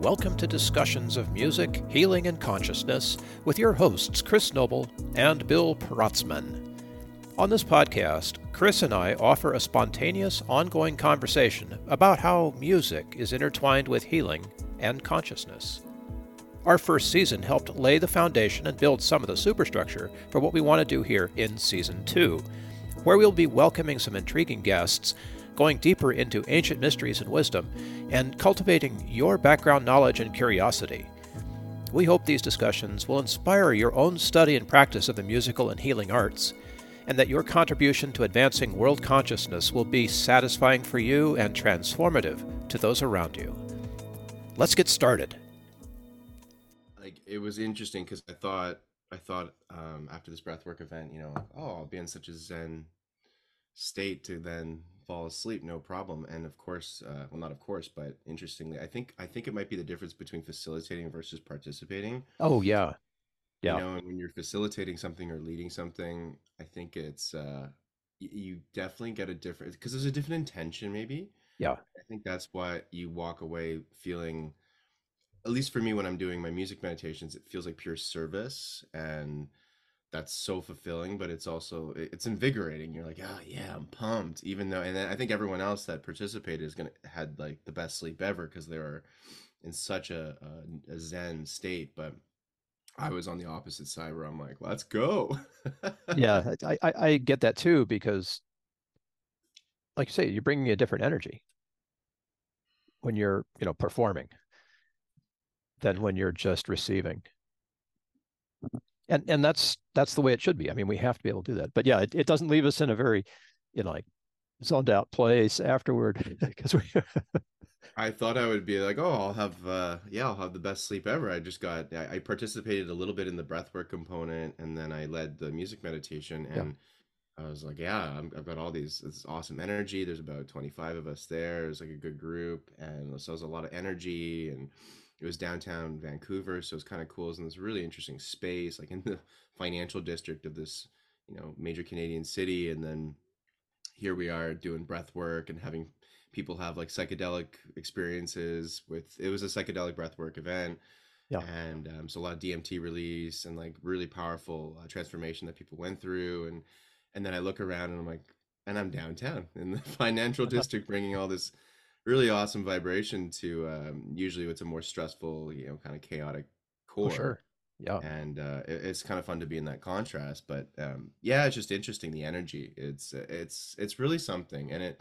welcome to discussions of music, healing, and consciousness with your hosts, Chris Noble and Bill Protzmann. On this podcast, Chris and I offer a spontaneous, ongoing conversation about how music is intertwined with healing and consciousness. Our first season helped lay the foundation and build some of the superstructure for what we want to do here in season two, where we'll be welcoming some intriguing guests going deeper into ancient mysteries and wisdom, and cultivating your background knowledge and curiosity. We hope these discussions will inspire your own study and practice of the musical and healing arts, and that your contribution to advancing world consciousness will be satisfying for you and transformative to those around you. Let's get started. Like it was interesting because I thought I thought um, after this breathwork event, you know, oh, I'll be in such a zen state to then fall asleep no problem. And of course uh, well not of course but interestingly i think i think it might be the difference between facilitating versus participating. Oh yeah. Yeah. You know and when you're facilitating something or leading something i think it's uh you definitely get a different because there's a different intention maybe. Yeah. I think that's why you walk away feeling at least for me when i'm doing my music meditations it feels like pure service. And that's so fulfilling but it's also it's invigorating. You're like oh yeah i'm pumped even though and i think everyone else that participated is gonna had like the best sleep ever because they were in such a, a, a zen state but i was on the opposite side where i'm like let's go. Yeah I, I i get that too because like you say you're bringing a different energy when you're you know performing than when you're just receiving and and that's that's the way it should be. I mean, we have to be able to do that. But yeah, it, it doesn't leave us in a very, you know, like zoned out place afterward because we. I thought I would be like, oh, I'll have, uh, yeah, I'll have the best sleep ever. I just got, I, I participated a little bit in the breathwork component, and then I led the music meditation, and yeah. I was like, yeah, i have got all these, this awesome energy. There's about 25 of us there. It's like a good group, and so it was a lot of energy, and it was downtown Vancouver, so it was kind of cool. It was in this really interesting space, like in the financial district of this, you know, major Canadian city. And then here we are doing breath work and having people have like psychedelic experiences with it was a psychedelic breathwork event yeah and um, so a lot of dmt release and like really powerful uh, transformation that people went through and and then i look around and i'm like and i'm downtown in the financial district bringing all this really awesome vibration to um, usually it's a more stressful, you know, kind of chaotic core. Oh, sure. Yeah. And uh, it, it's kind of fun to be in that contrast, but um, yeah, it's just interesting. The energy, it's it's it's really something, and it.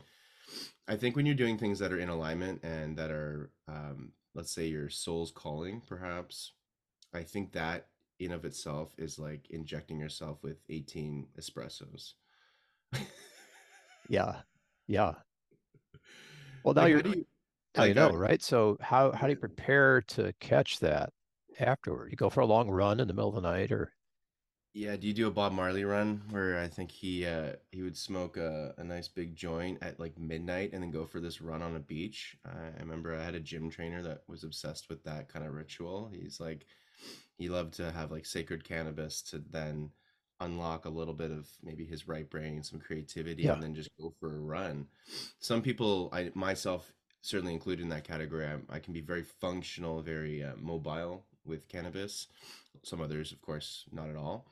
I think when you're doing things that are in alignment and that are, um, let's say, your soul's calling, perhaps, I think that in of itself is like injecting yourself with 18 espressos. yeah, yeah, well, now like, you're you, now you know, right? So how how do you prepare to catch that afterward? You go for a long run in the middle of the night, or yeah, do you do a Bob Marley run where I think he uh he would smoke a, a nice big joint at like midnight and then go for this run on a beach? I remember I had a gym trainer that was obsessed with that kind of ritual. He's like he loved to have like sacred cannabis to then unlock a little bit of maybe his right brain, some creativity, yeah. and then just go for a run. Some people, I myself certainly included in that category, I, I can be very functional, very uh, mobile with cannabis. Some others, of course, not at all.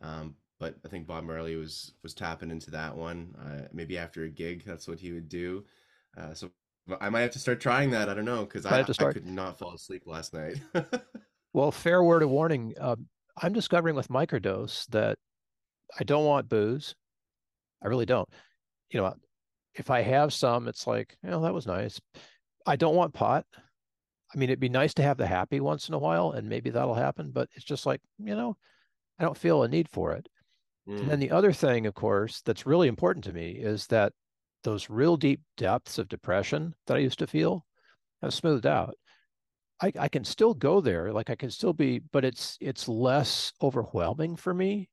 Um, but I think Bob Marley was was tapping into that one. Uh, maybe after a gig, that's what he would do. Uh, so I might have to start trying that. I don't know because I, I, could not fall asleep last night. well, fair word of warning. Uh, I'm discovering with microdose that I don't want booze. I really don't. You know, if I have some, it's like, you know, that was nice. I don't want pot. I mean, it'd be nice to have the happy once in a while, and maybe that'll happen, but it's just like, you know, I don't feel a need for it. Mm. And then mm. the other thing, of course, that's really important to me is that those real deep depths of depression that I used to feel have smoothed out. I, I can still go there, like I can still be, but it's it's less overwhelming for me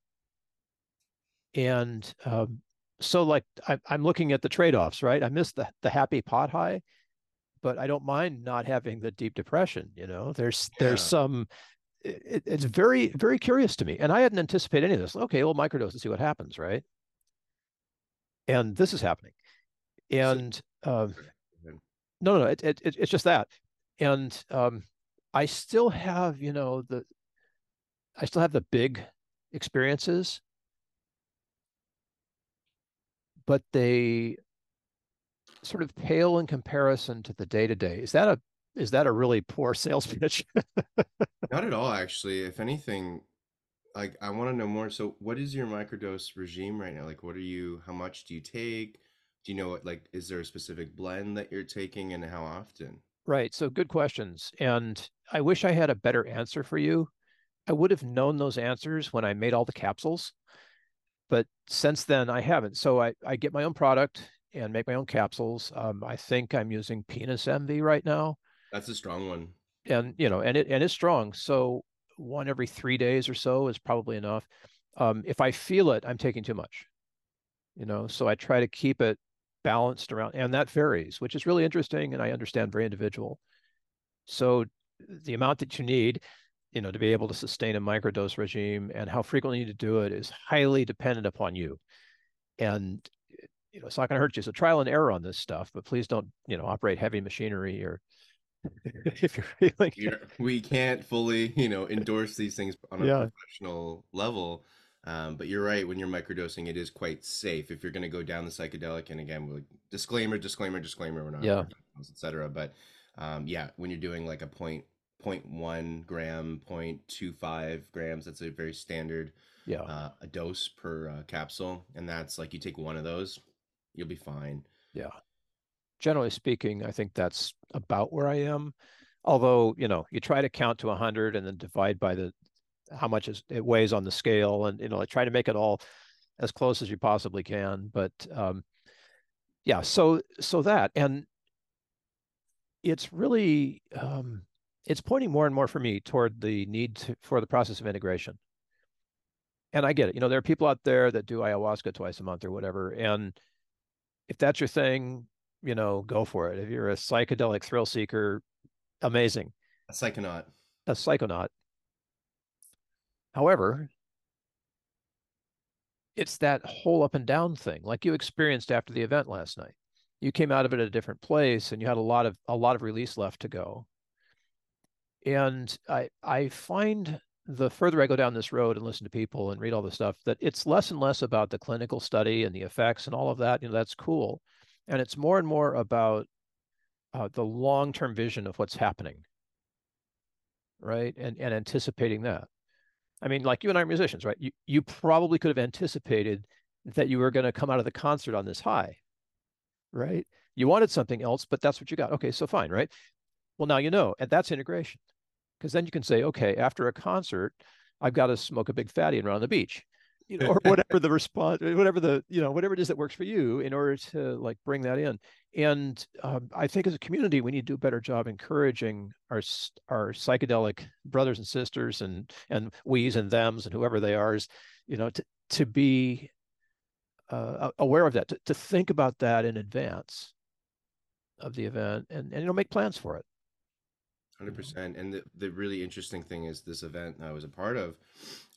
and um, so like I, am looking at the trade-offs right? I miss the, the happy pot high but i don't mind not having the deep depression you know? There's yeah. there's some it, it's very very curious to me. And i hadn't anticipated any of this. Okay well microdose and see what happens right? And this is happening. And um, no no it, it, it's just that. And um, I still have, you know, the I still have the big experiences, but they sort of pale in comparison to the day to day. Is that a is that a really poor sales pitch? Not at all, actually. If anything, like I want to know more. So, what is your microdose regime right now? Like, what are you? How much do you take? Do you know what? Like, is there a specific blend that you're taking, and how often? Right. So, good questions. And I wish I had a better answer for you. I would have known those answers when I made all the capsules, but since then I haven't. So I, I get my own product and make my own capsules. Um, I think I'm using Penis Envy right now. That's a strong one. And you know, and it and it's strong. So one every three days or so is probably enough. Um, if I feel it, I'm taking too much. You know, so I try to keep it balanced around, and that varies, which is really interesting, and I understand very individual. So the amount that you need, you know, to be able to sustain a microdose regime and how frequently you need to do it is highly dependent upon you. And you know, it's not going to hurt you. So trial and error on this stuff, but please don't, you know, operate heavy machinery or if you're feeling you're, we can't fully, you know, endorse these things on a yeah. professional level. Um, but you're right. When you're microdosing, it is quite safe if you're going to go down the psychedelic. And again, like, disclaimer, disclaimer, disclaimer. We're not, yeah, etc. But um, yeah, when you're doing like a point 0.1 gram, 0.25 grams, that's a very standard yeah uh, a dose per uh, capsule, and that's like you take one of those, you'll be fine. Yeah. Generally speaking, I think that's about where I am. Although, you know, you try to count to 100 and then divide by the how much it weighs on the scale and, you know, like try to make it all as close as you possibly can. But um, yeah, so so that and it's really um, it's pointing more and more for me toward the need to, for the process of integration. And I get it. You know, there are people out there that do ayahuasca twice a month or whatever, and if that's your thing, you know, go for it. If you're a psychedelic thrill seeker, amazing. A psychonaut. A psychonaut. However, it's that whole up and down thing, like you experienced after the event last night. You came out of it at a different place and you had a lot of a lot of release left to go. And I I find the further I go down this road and listen to people and read all the stuff, that it's less and less about the clinical study and the effects and all of that. You know, that's cool, and it's more and more about uh, the long-term vision of what's happening, right? And and anticipating that. I mean, like you and I are musicians, right? You you probably could have anticipated that you were going to come out of the concert on this high, right? You wanted something else, but that's what you got. Okay, so fine, right? Well, now you know, and that's integration because then you can say, okay, after a concert, I've got to smoke a big fatty and run on the beach, you know, or whatever the response, whatever the, you know, whatever it is that works for you in order to like bring that in. And um, I think as a community, we need to do a better job encouraging our our psychedelic brothers and sisters and and we's and them's and whoever they are, is, you know, to to be uh, aware of that, to, to think about that in advance of the event and, and you know make plans for it Hundred percent. And the, the really interesting thing is this event I was a part of.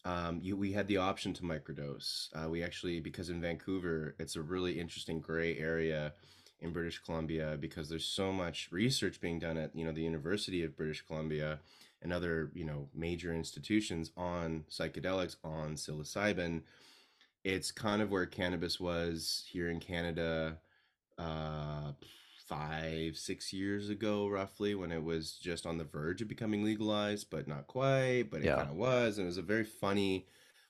Um, you, we had the option to microdose. Uh, we actually, because in Vancouver, it's a really interesting gray area in British Columbia because there's so much research being done at you know the University of British Columbia and other you know major institutions on psychedelics on psilocybin. It's kind of where cannabis was here in Canada. Uh, five, six years ago, roughly, when it was just on the verge of becoming legalized, but not quite. But it yeah. kind of was, and it was a very funny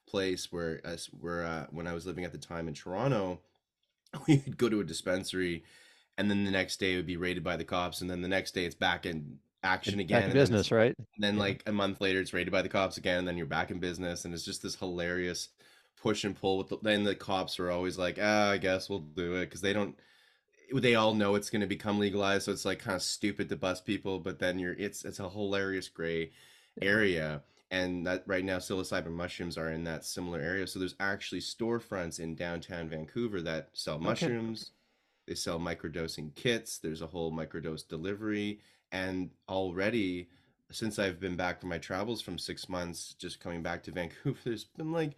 place where, as where uh, when I was living at the time in Toronto, we'd go to a dispensary, and then the next day it would be raided by the cops, and then the next day it's back in action again. in business, then right? And then yeah. like a month later, it's raided by the cops again, and then you're back in business, and it's just this hilarious push and pull with the then the cops are always like ah i guess we'll do it because they don't they all know it's going to become legalized, so it's like kind of stupid to bust people. But then you're it's it's a hilarious gray area, and that right now psilocybin mushrooms are in that similar area. So there's actually storefronts in downtown Vancouver that sell mushrooms. Okay. They sell microdosing kits. There's a whole microdose delivery, and already since I've been back from my travels from six months, just coming back to Vancouver, there's been like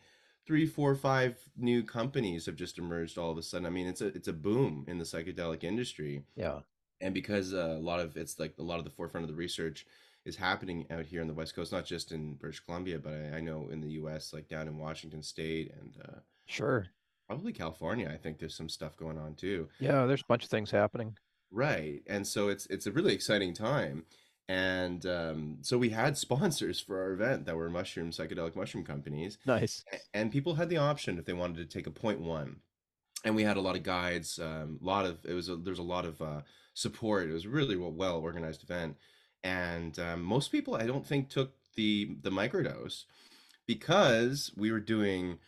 three, four, five new companies have just emerged all of a sudden. I mean, it's a it's a boom in the psychedelic industry. Yeah. And because uh, a lot of it's like a lot of the forefront of the research is happening out here on the West Coast, not just in British Columbia, but I, I know in the U.S., like down in Washington State and uh, Sure. probably California. I think there's some stuff going on too. Yeah, there's a bunch of things happening. Right. And so it's it's a really exciting time. And um, so we had sponsors for our event that were mushroom psychedelic mushroom companies, Nice. and people had the option if they wanted to take a point one. And we had a lot of guides, um, a lot of it was a, there's a lot of uh, support. It was really well well organized event, and um, most people I don't think took the the microdose because we were doing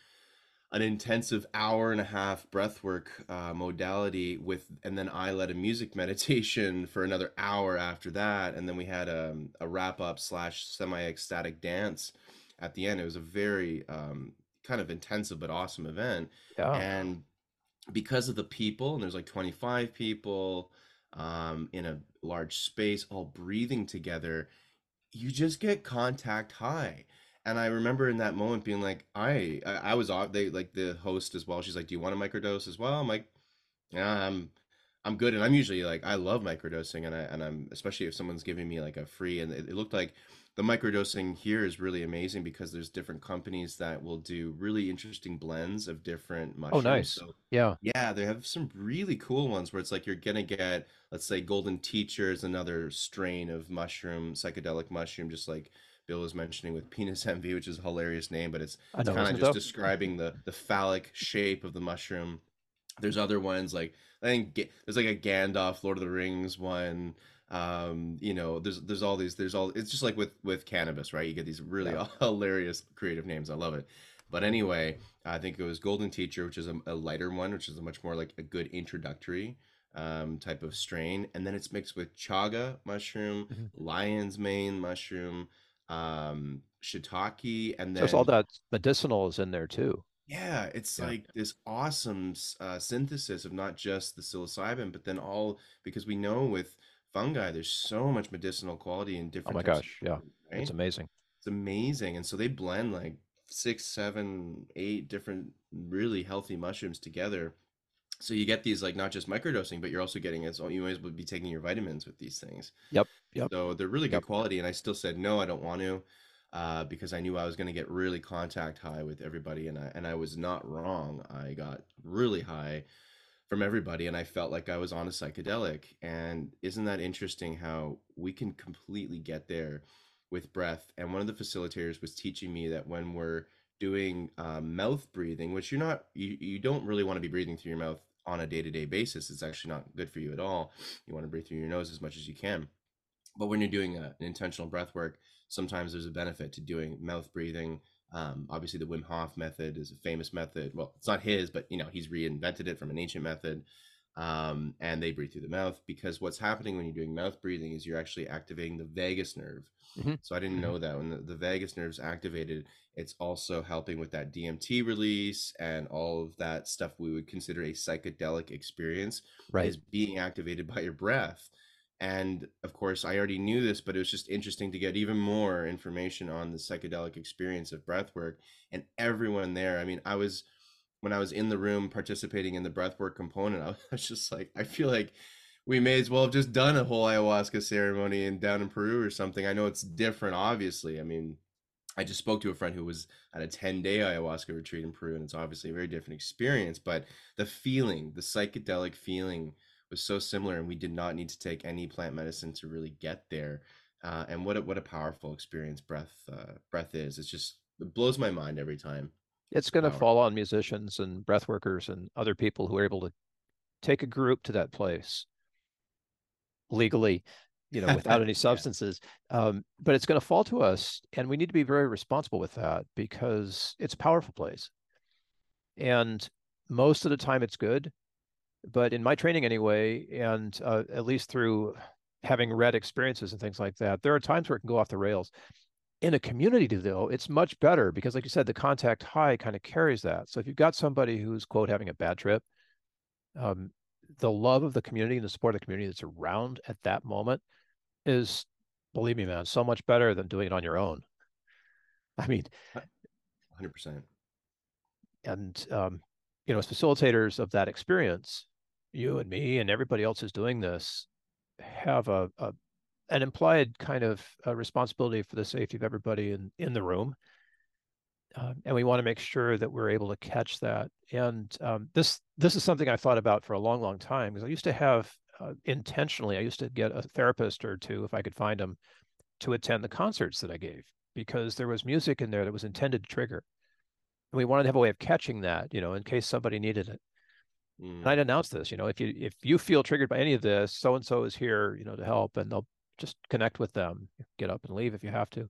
an intensive hour and a half breathwork uh, modality with, and then I led a music meditation for another hour after that, and then we had a, a wrap up slash semi ecstatic dance at the end. It was a very um, kind of intensive but awesome event, Yeah. and because of the people, and there's like 25 people um, in a large space, all breathing together, you just get contact high. And I remember in that moment being like, I, I, I was off. They like the host as well. She's like, "Do you want a microdose as well?" I'm like, "Yeah, I'm, I'm good." And I'm usually like, I love microdosing, and I, and I'm especially if someone's giving me like a free. And it, it looked like the microdosing here is really amazing because there's different companies that will do really interesting blends of different oh, mushrooms. Oh, nice. So Yeah. yeah, they have some really cool ones where it's like you're gonna get, let's say, Golden Teacher is another strain of mushroom, psychedelic mushroom, just like Bill was mentioning with penis envy, which is a hilarious name, but it's it's kind of just though? describing the the phallic shape of the mushroom. There's other ones like I think there's like a Gandalf Lord of the Rings one. Um, you know, there's there's all these there's all it's just like with with cannabis, right? You get these really Yeah. hilarious creative names. I love it. But anyway, I think it was Golden Teacher, which is a, a lighter one, which is a much more like a good introductory um, type of strain, and then it's mixed with chaga mushroom, Mhm. lion's mane mushroom, um, shiitake, and So it's all that medicinal is in there too. yeah, it's Yeah. like this awesome uh, synthesis of not just the psilocybin, but then all because we know with fungi, there's so much medicinal quality in different Oh my gosh. Yeah. mushrooms, It's amazing. It's amazing. And so they blend like six, seven, eight different really healthy mushrooms together. So you get these like not just microdosing, but you're also getting it. So you might as well be taking your vitamins with these things. Yep. Yep. So they're really Yep. good quality. And I still said no, I don't want to, uh, because I knew I was going to get really contact high with everybody, and I and I was not wrong. I got really high from everybody, and I felt like I was on a psychedelic. And isn't that interesting how we can completely get there with breath? And one of the facilitators was teaching me that when we're doing um, mouth breathing, which you're not, you, you don't really want to be breathing through your mouth on a day-to-day basis. It's actually not good for you at all. You want to breathe through your nose as much as you can. But when you're doing a, an intentional breath work, sometimes there's a benefit to doing mouth breathing. Um, obviously, the Wim Hof method is a famous method. Well, it's not his, but you know he's reinvented it from an ancient method. Um, and they breathe through the mouth because what's happening when you're doing mouth breathing is you're actually activating the vagus nerve. Mhm. So I didn't Mhm. know that when the, the vagus nerve's activated, it's also helping with that DMT release and all of that stuff we would consider a psychedelic experience Right. is being activated by your breath. And of course, I already knew this, but it was just interesting to get even more information on the psychedelic experience of breath work. And everyone there, I mean, I was, when I was in the room participating in the breath work component, I was just like, I feel like we may as well have just done a whole ayahuasca ceremony in down in Peru or something. I know it's different, obviously. I mean, I just spoke to a friend who was at a 10 day ayahuasca retreat in Peru, and it's obviously a very different experience. But the feeling, the psychedelic feeling, was so similar, and we did not need to take any plant medicine to really get there. Uh, and what a, what a powerful experience breath uh, breath is. It's just it blows my mind every time. It's going to Power. fall on musicians and breath workers and other people who are able to take a group to that place legally, you know, without any Yeah. substances. Um, but it's going to fall to us, and we need to be very responsible with that because it's a powerful place. And most of the time, it's good. But in my training, anyway, and uh, at least through having read experiences and things like that, there are times where it can go off the rails. In a community, though, it's much better because, like you said, the contact high kind of carries that. So if you've got somebody who's quote having a bad trip, um, the love of the community and the support of the community that's around at that moment is, believe me, man, so much better than doing it on your own. I mean, 100%. and um, you know, as facilitators of that experience, you and me and everybody else who's doing this have a, a an implied kind of uh, responsibility for the safety of everybody in in the room. Uh, and we want to make sure that we're able to catch that. And um, this this is something I thought about for a long, long time because I used to have uh, intentionally I used to get a therapist or two if I could find them to attend the concerts that I gave because there was music in there that was intended to trigger. And we wanted to have a way of catching that, you know, in case somebody needed it. Mm. And I'd announce this, you know, if you if you feel triggered by any of this, so and so is here, you know, to help, and they'll just connect with them. Get up and leave if you have to.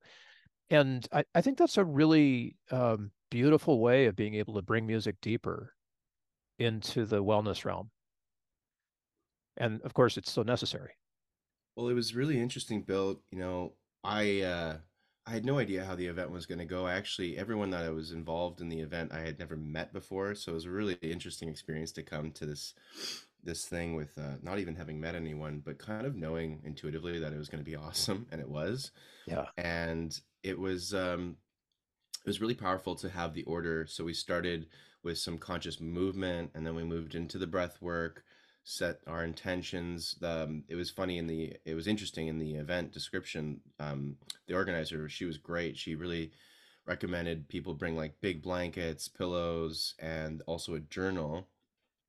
And I, I think that's a really um, beautiful way of being able to bring music deeper into the wellness realm. And of course, it's so necessary. Well, it was really interesting, Bill. You know, I uh, I had no idea how the event was going to go. Actually, everyone that I was involved in the event, I had never met before, so it was a really interesting experience to come to this this thing with uh, not even having met anyone, but kind of knowing intuitively that it was going to be awesome, and it was. Yeah. And it was um, it was really powerful to have the order. So we started with some conscious movement, and then we moved into the breath work set our intentions. Um, it was funny in the, it was interesting in the event description. Um, the organizer, she was great. She really recommended people bring like big blankets, pillows, and also a journal.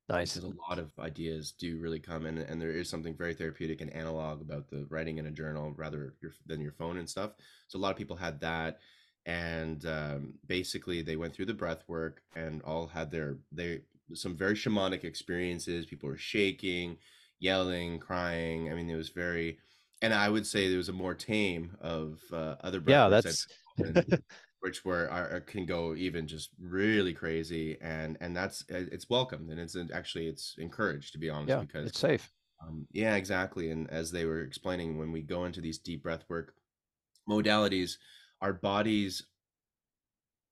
Nice. Because a lot of ideas do really come in, and there is something very therapeutic and analog about the writing in a journal rather your, than your phone and stuff. So a lot of people had that and um, basically they went through the breath work and all had their they some very shamanic experiences. People were shaking, yelling, crying. I mean, it was very, and I would say there was a more tame of uh, other yeah, that's which were are, can go even just really crazy, and and that's uh, it's welcomed and it's actually it's encouraged to be honest yeah, because it's safe. Um, yeah, exactly. And as they were explaining, when we go into these deep breath work modalities, our bodies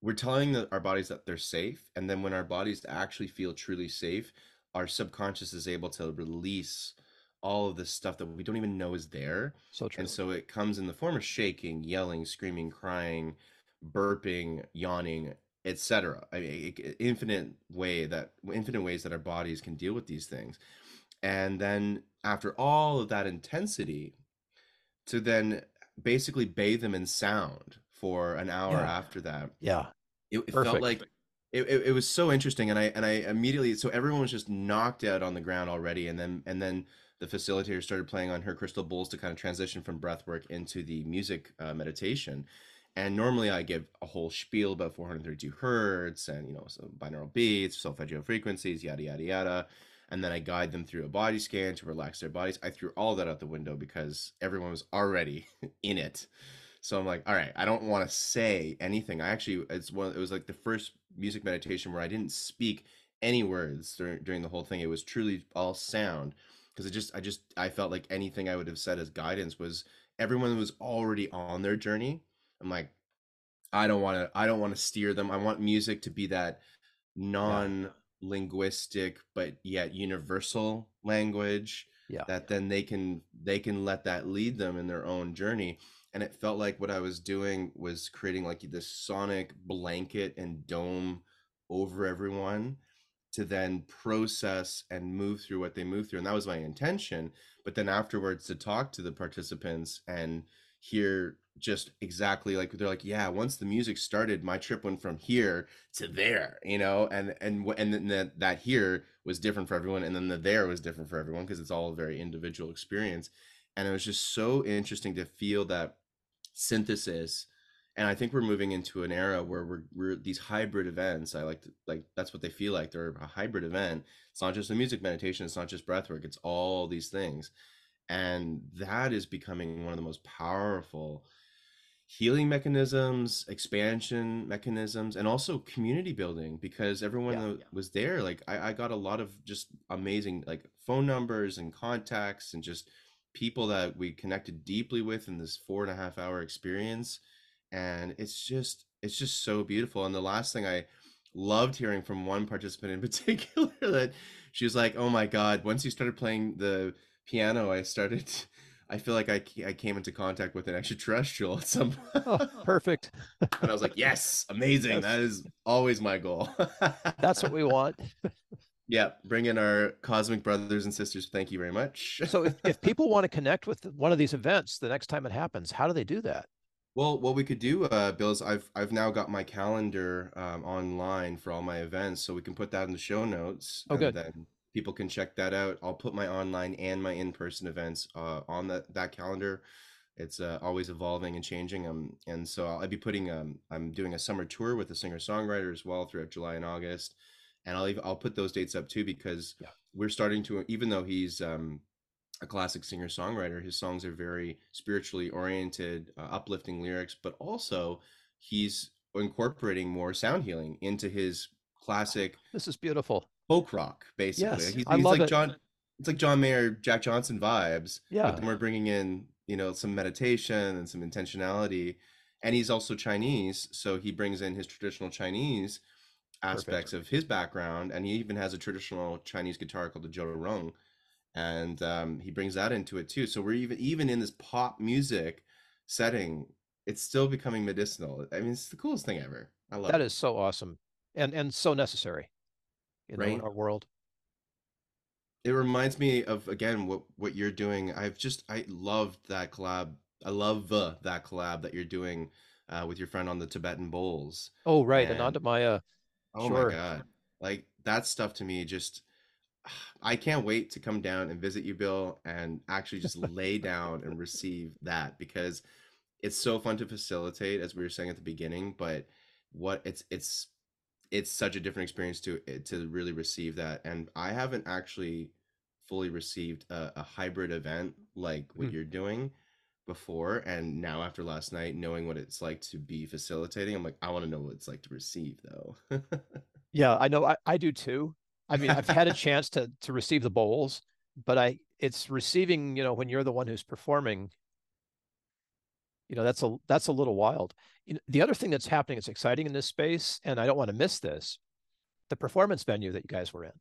we're telling the, our bodies that they're safe and then when our bodies actually feel truly safe our subconscious is able to release all of this stuff that we don't even know is there so true. and so it comes in the form of shaking yelling screaming crying burping yawning etc I mean, infinite way that infinite ways that our bodies can deal with these things and then after all of that intensity to then basically bathe them in sound for an hour yeah. after that. Yeah. It, it felt like it, it, it, was so interesting and I and I immediately so everyone was just knocked out on the ground already and then and then the facilitator started playing on her crystal bowls to kind of transition from breath work into the music uh, meditation. And normally I give a whole spiel about 432 hertz and you know some binaural beats, solfeggio frequencies, yada yada yada. And then I guide them through a body scan to relax their bodies. I threw all that out the window because everyone was already in it. So I'm like, all right, I don't want to say anything. I actually, it's one. It was like the first music meditation where I didn't speak any words during during the whole thing. It was truly all sound because it just, I just, I felt like anything I would have said as guidance was everyone was already on their journey. I'm like, I don't want to, I don't want to steer them. I want music to be that non linguistic but yet universal language yeah that then they can they can let that lead them in their own journey and it felt like what I was doing was creating like this sonic blanket and dome over everyone to then process and move through what they move through and that was my intention but then afterwards to talk to the participants and hear just exactly like they're like yeah once the music started my trip went from here to there you know and and and then that, that here was different for everyone and then the there was different for everyone because it's all a very individual experience and it was just so interesting to feel that synthesis and i think we're moving into an era where we're, we're these hybrid events i like to, like that's what they feel like they're a hybrid event it's not just a music meditation it's not just breath work it's all these things and that is becoming one of the most powerful healing mechanisms expansion mechanisms and also community building because everyone yeah, yeah. was there like I, I got a lot of just amazing like phone numbers and contacts and just people that we connected deeply with in this four and a half hour experience and it's just it's just so beautiful and the last thing i loved hearing from one participant in particular that she was like oh my god once you started playing the piano i started i feel like i, I came into contact with an extraterrestrial at some oh, perfect. And i was like yes amazing yes. that is always my goal. That's what we want Yeah, bring in our cosmic brothers and sisters. Thank you very much. so if, if people want to connect with one of these events the next time it happens, how do they do that? Well, what we could do, uh, Bill, is I've I've now got my calendar um, online for all my events, so we can put that in the show notes, Oh, and good. then people can check that out. I'll put my online and my in-person events uh, on that that calendar. It's uh, always evolving and changing. Um, and so I'll, I'll be putting um, I'm doing a summer tour with a singer-songwriter as well throughout July and August, and I'll even, I'll put those dates up too because Yeah. we're starting to even though he's um, a classic singer songwriter. His songs are very spiritually oriented, uh, uplifting lyrics, but also he's incorporating more sound healing into his classic This is beautiful. folk rock, basically. Yes, He's, I he's love like it. John, it's like John Mayer, Jack Johnson vibes, but Yeah, then we're bringing in, you know, some meditation and some intentionality. And he's also Chinese, so he brings in his traditional Chinese perfect. aspects of his background, and he even has a traditional Chinese guitar called the Zhou and um, he brings that into it too. So we're even even in this pop music setting, it's still becoming medicinal. I mean, it's the coolest thing ever. I love That it, is so awesome and and so necessary, in right? our world. It reminds me of again what what you're doing. I've just I loved that collab. I love uh, that collab that you're doing uh, with your friend on the Tibetan bowls. Oh, right. And Ananda Maya, oh my. God, like that stuff to me just I can't wait to come down and visit you, Bill, and actually just lay down and receive that because it's so fun to facilitate, as we were saying at the beginning. But what it's it's it's such a different experience to eh, to really receive that. And I haven't actually fully received a, a hybrid event like what Hmm. you're doing before. And now after last night, knowing what it's like to be facilitating, I'm like, I want to know what it's like to receive though. Yeah, I know. I, I do too. I mean, I've had a chance to to receive the bowls, but I it's receiving, you know, when you're the one who's performing, you know, that's a that's a little wild. You know, the other thing that's happening that's exciting in this space, and I don't want to miss this, the performance venue that you guys were in.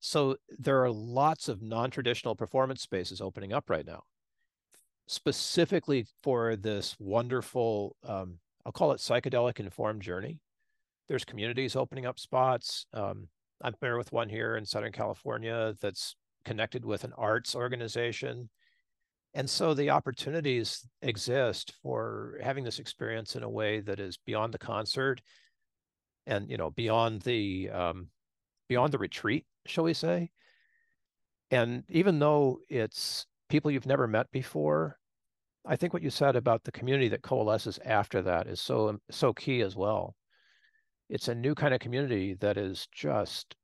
So there are lots of non-traditional performance spaces opening up right now, specifically for this wonderful, um, I'll call it psychedelic informed journey. There's communities opening up spots. Um, I'm familiar with one here in Southern California that's connected with an arts organization. And so the opportunities exist for having this experience in a way that is beyond the concert and you know beyond the um, beyond the retreat, shall we say? And even though it's people you've never met before, I think what you said about the community that coalesces after that is so so key as well. It's a new kind of community that is just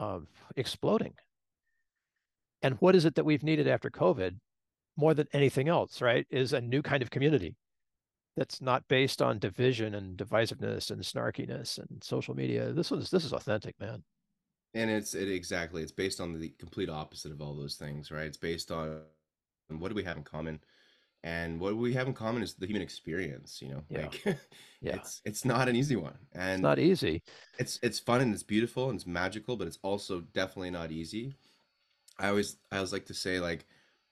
um, exploding. And what is it that we've needed after COVID more than anything else, right? Is a new kind of community that's not based on division and divisiveness and snarkiness and social media. This one's this is authentic, man. And it's it exactly. It's based on the complete opposite of all those things, right? It's based on what do we have in common? And what we have in common is the human experience, you know? Yeah, Like yeah. it's it's not an easy one. It's And not easy. it's it's fun and it's beautiful and it's magical, but it's also definitely not easy. I always I always like to say like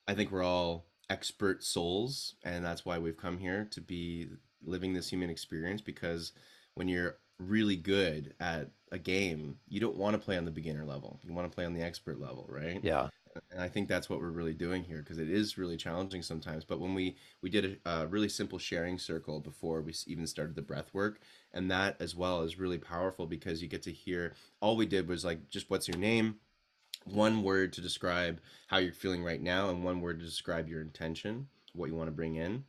I think we're all expert souls and that's why we've come here to be living this human experience because when you're really good at a game, you don't want to play on the beginner level. You want to play on the expert level, right? Yeah, And I think that's what we're really doing here because it is really challenging sometimes. But when we we did a, a really simple sharing circle before we even started the breath work, and that as well is really powerful because you get to hear all we did was like just what's your name, one word to describe how you're feeling right now, and one word to describe your intention, what you want to bring in.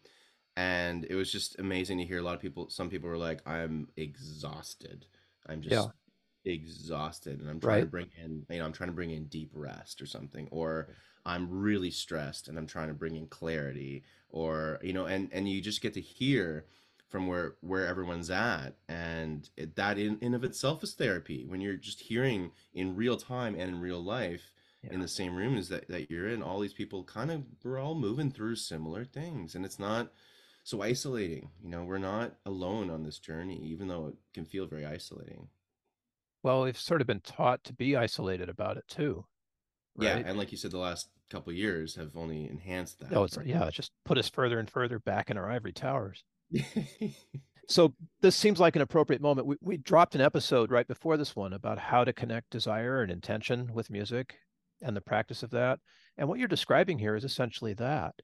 And it was just amazing to hear a lot of people. Some people were like, "I'm exhausted. I'm yeah, just exhausted and I'm trying to bring in, you know, I'm trying to bring in deep rest or something, or I'm really stressed and I'm trying to bring in clarity, or you know, and and you just get to hear from where where everyone's at, and it, that in in of itself is therapy when you're just hearing in real time and in real life in the same room as that that you're in. All these people kind of we're all moving through similar things, and it's not so isolating. You know, we're not alone on this journey, even though it can feel very isolating. Well, we've sort of been taught to be isolated about it too, Right? Yeah, and like you said, the last couple years have only enhanced that, oh, it's right? yeah, it's just put us further and further back in our ivory towers. so this seems like an appropriate moment. We, we dropped an episode right before this one about how to connect desire and intention with music and the practice of that. And what you're describing here is essentially that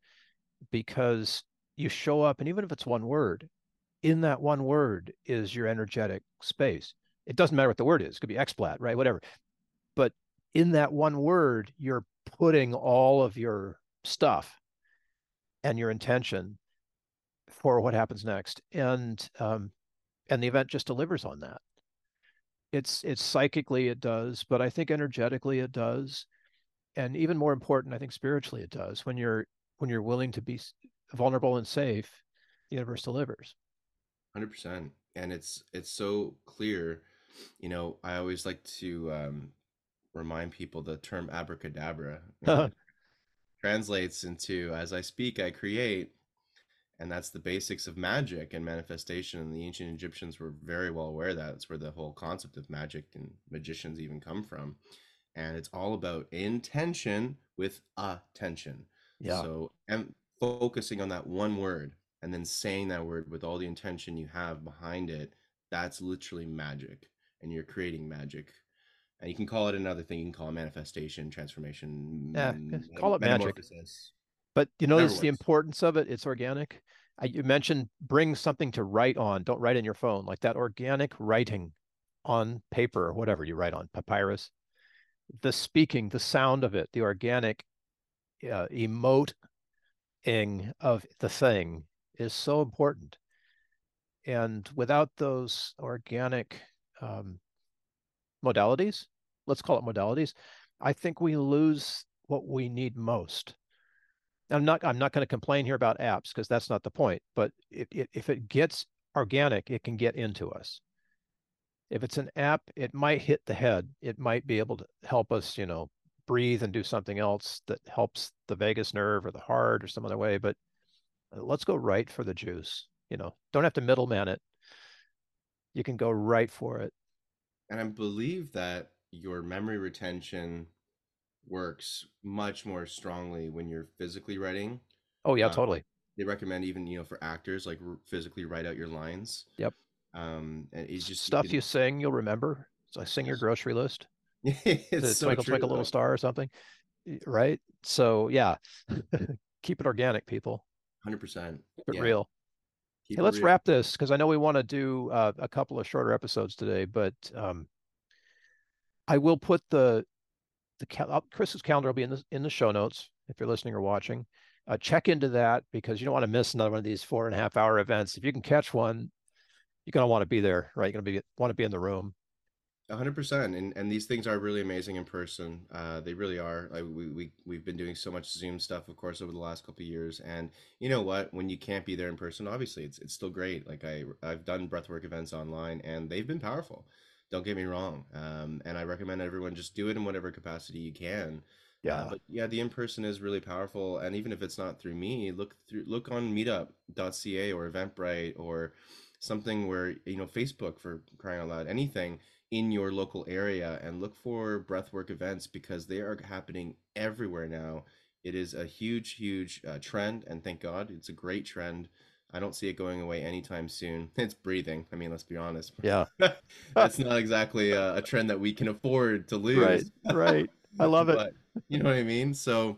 because you show up, and even if it's one word, in that one word is your energetic space. It doesn't matter what the word is, it could be explat, right? Whatever. But in that one word, you're putting all of your stuff and your intention for what happens next. And um, and the event just delivers on that. It's it's psychically it does, but I think energetically it does. And even more important, I think spiritually it does. When you're when you're willing to be vulnerable and safe, the universe delivers. 100% and it's it's so clear you know i always like to um, remind people the term abracadabra you know, translates into as i speak i create. And that's the basics of magic and manifestation. And the ancient egyptians were very well aware that. It's where the whole concept of magic and magicians even come from. And it's all about intention with attention. Yeah. So and focusing on that one word and then saying that word with all the intention you have behind it that's literally magic and you're creating magic. And you can call it another thing you can call it manifestation transformation yeah call it magic. but you notice the importance of it it's organic? I, you mentioned bring something to write on don't write in your phone like that organic writing on paper or whatever you write on papyrus the speaking the sound of it the organic uh, emoting of the thing is so important. And without those organic um, modalities, let's call it modalities, I think we lose what we need most. I'm not I'm not going to complain here about apps because that's not the point. But it, it, if it gets organic, it can get into us. If it's an app, it might hit the head. It might be able to help us, you know, breathe and do something else that helps the vagus nerve or the heart or some other way. But let's go right for the juice. You know, don't have to middleman it. You can go right for it. And I believe that your memory retention works much more strongly when you're physically writing. Oh yeah, um, totally. They recommend even you know for actors like physically write out your lines. Yep. Um, and it's just stuff you, can... you sing, you'll remember. So I sing your grocery list. it's so twinkle true, twinkle little star or something, right? So yeah, keep it organic, people. Hundred percent. Keep it yeah. real. Keep hey, let's real. wrap this because I know we want to do uh, a couple of shorter episodes today, but um, I will put the the cal- uh, Chris's calendar will be in the in the show notes if you're listening or watching. Uh, check into that because you don't want to miss another one of these four and a half hour events. If you can catch one, you're gonna want to be there, right? You're gonna be want to be in the room hundred percent, and and these things are really amazing in person. Uh, they really are. Like we we we've been doing so much Zoom stuff, of course, over the last couple of years. And you know what? When you can't be there in person, obviously, it's it's still great. Like I I've done breathwork events online, and they've been powerful. Don't get me wrong. Um, and I recommend everyone just do it in whatever capacity you can. Uh, yeah. Uh, but yeah, the in person is really powerful. And even if it's not through me, look through look on Meetup.ca or Eventbrite or something where you know Facebook for crying out loud, anything in your local area and look for breathwork events because they are happening everywhere now. It is a huge, huge uh, trend, and thank God it's a great trend. I don't see it going away anytime soon. It's breathing. I mean, let's be honest. Yeah. That's not exactly a, a, trend that we can afford to lose. Right. Right. I love it. but, you know what I mean? So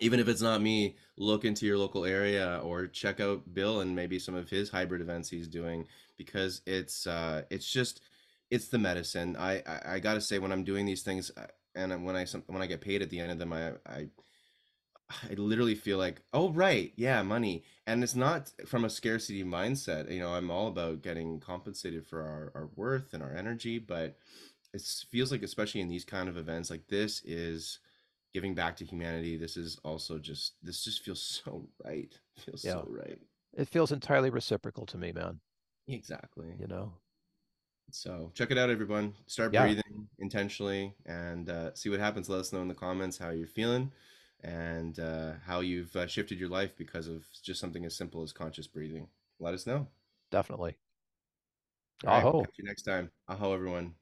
even if it's not me, look into your local area or check out Bill and maybe some of his hybrid events he's doing because it's uh it's just it's the medicine. I, I, I got to say when I'm doing these things and when I when I get paid at the end of them, I, I I literally feel like, oh right, yeah, money, and it's not from a scarcity mindset. You know, I'm all about getting compensated for our, our worth and our energy, but it feels like, especially in these kind of events, like this is giving back to humanity. This is also just this just feels so right. feels yeah. so right. It feels entirely reciprocal to me, man. Exactly. You know, so check it out, everyone. Start yeah. breathing intentionally and uh, see what happens. Let us know in the comments how you're feeling and uh, how you've uh, shifted your life because of just something as simple as conscious breathing. Let us know. Definitely. All Aho. Right, catch you next time. Aho, everyone.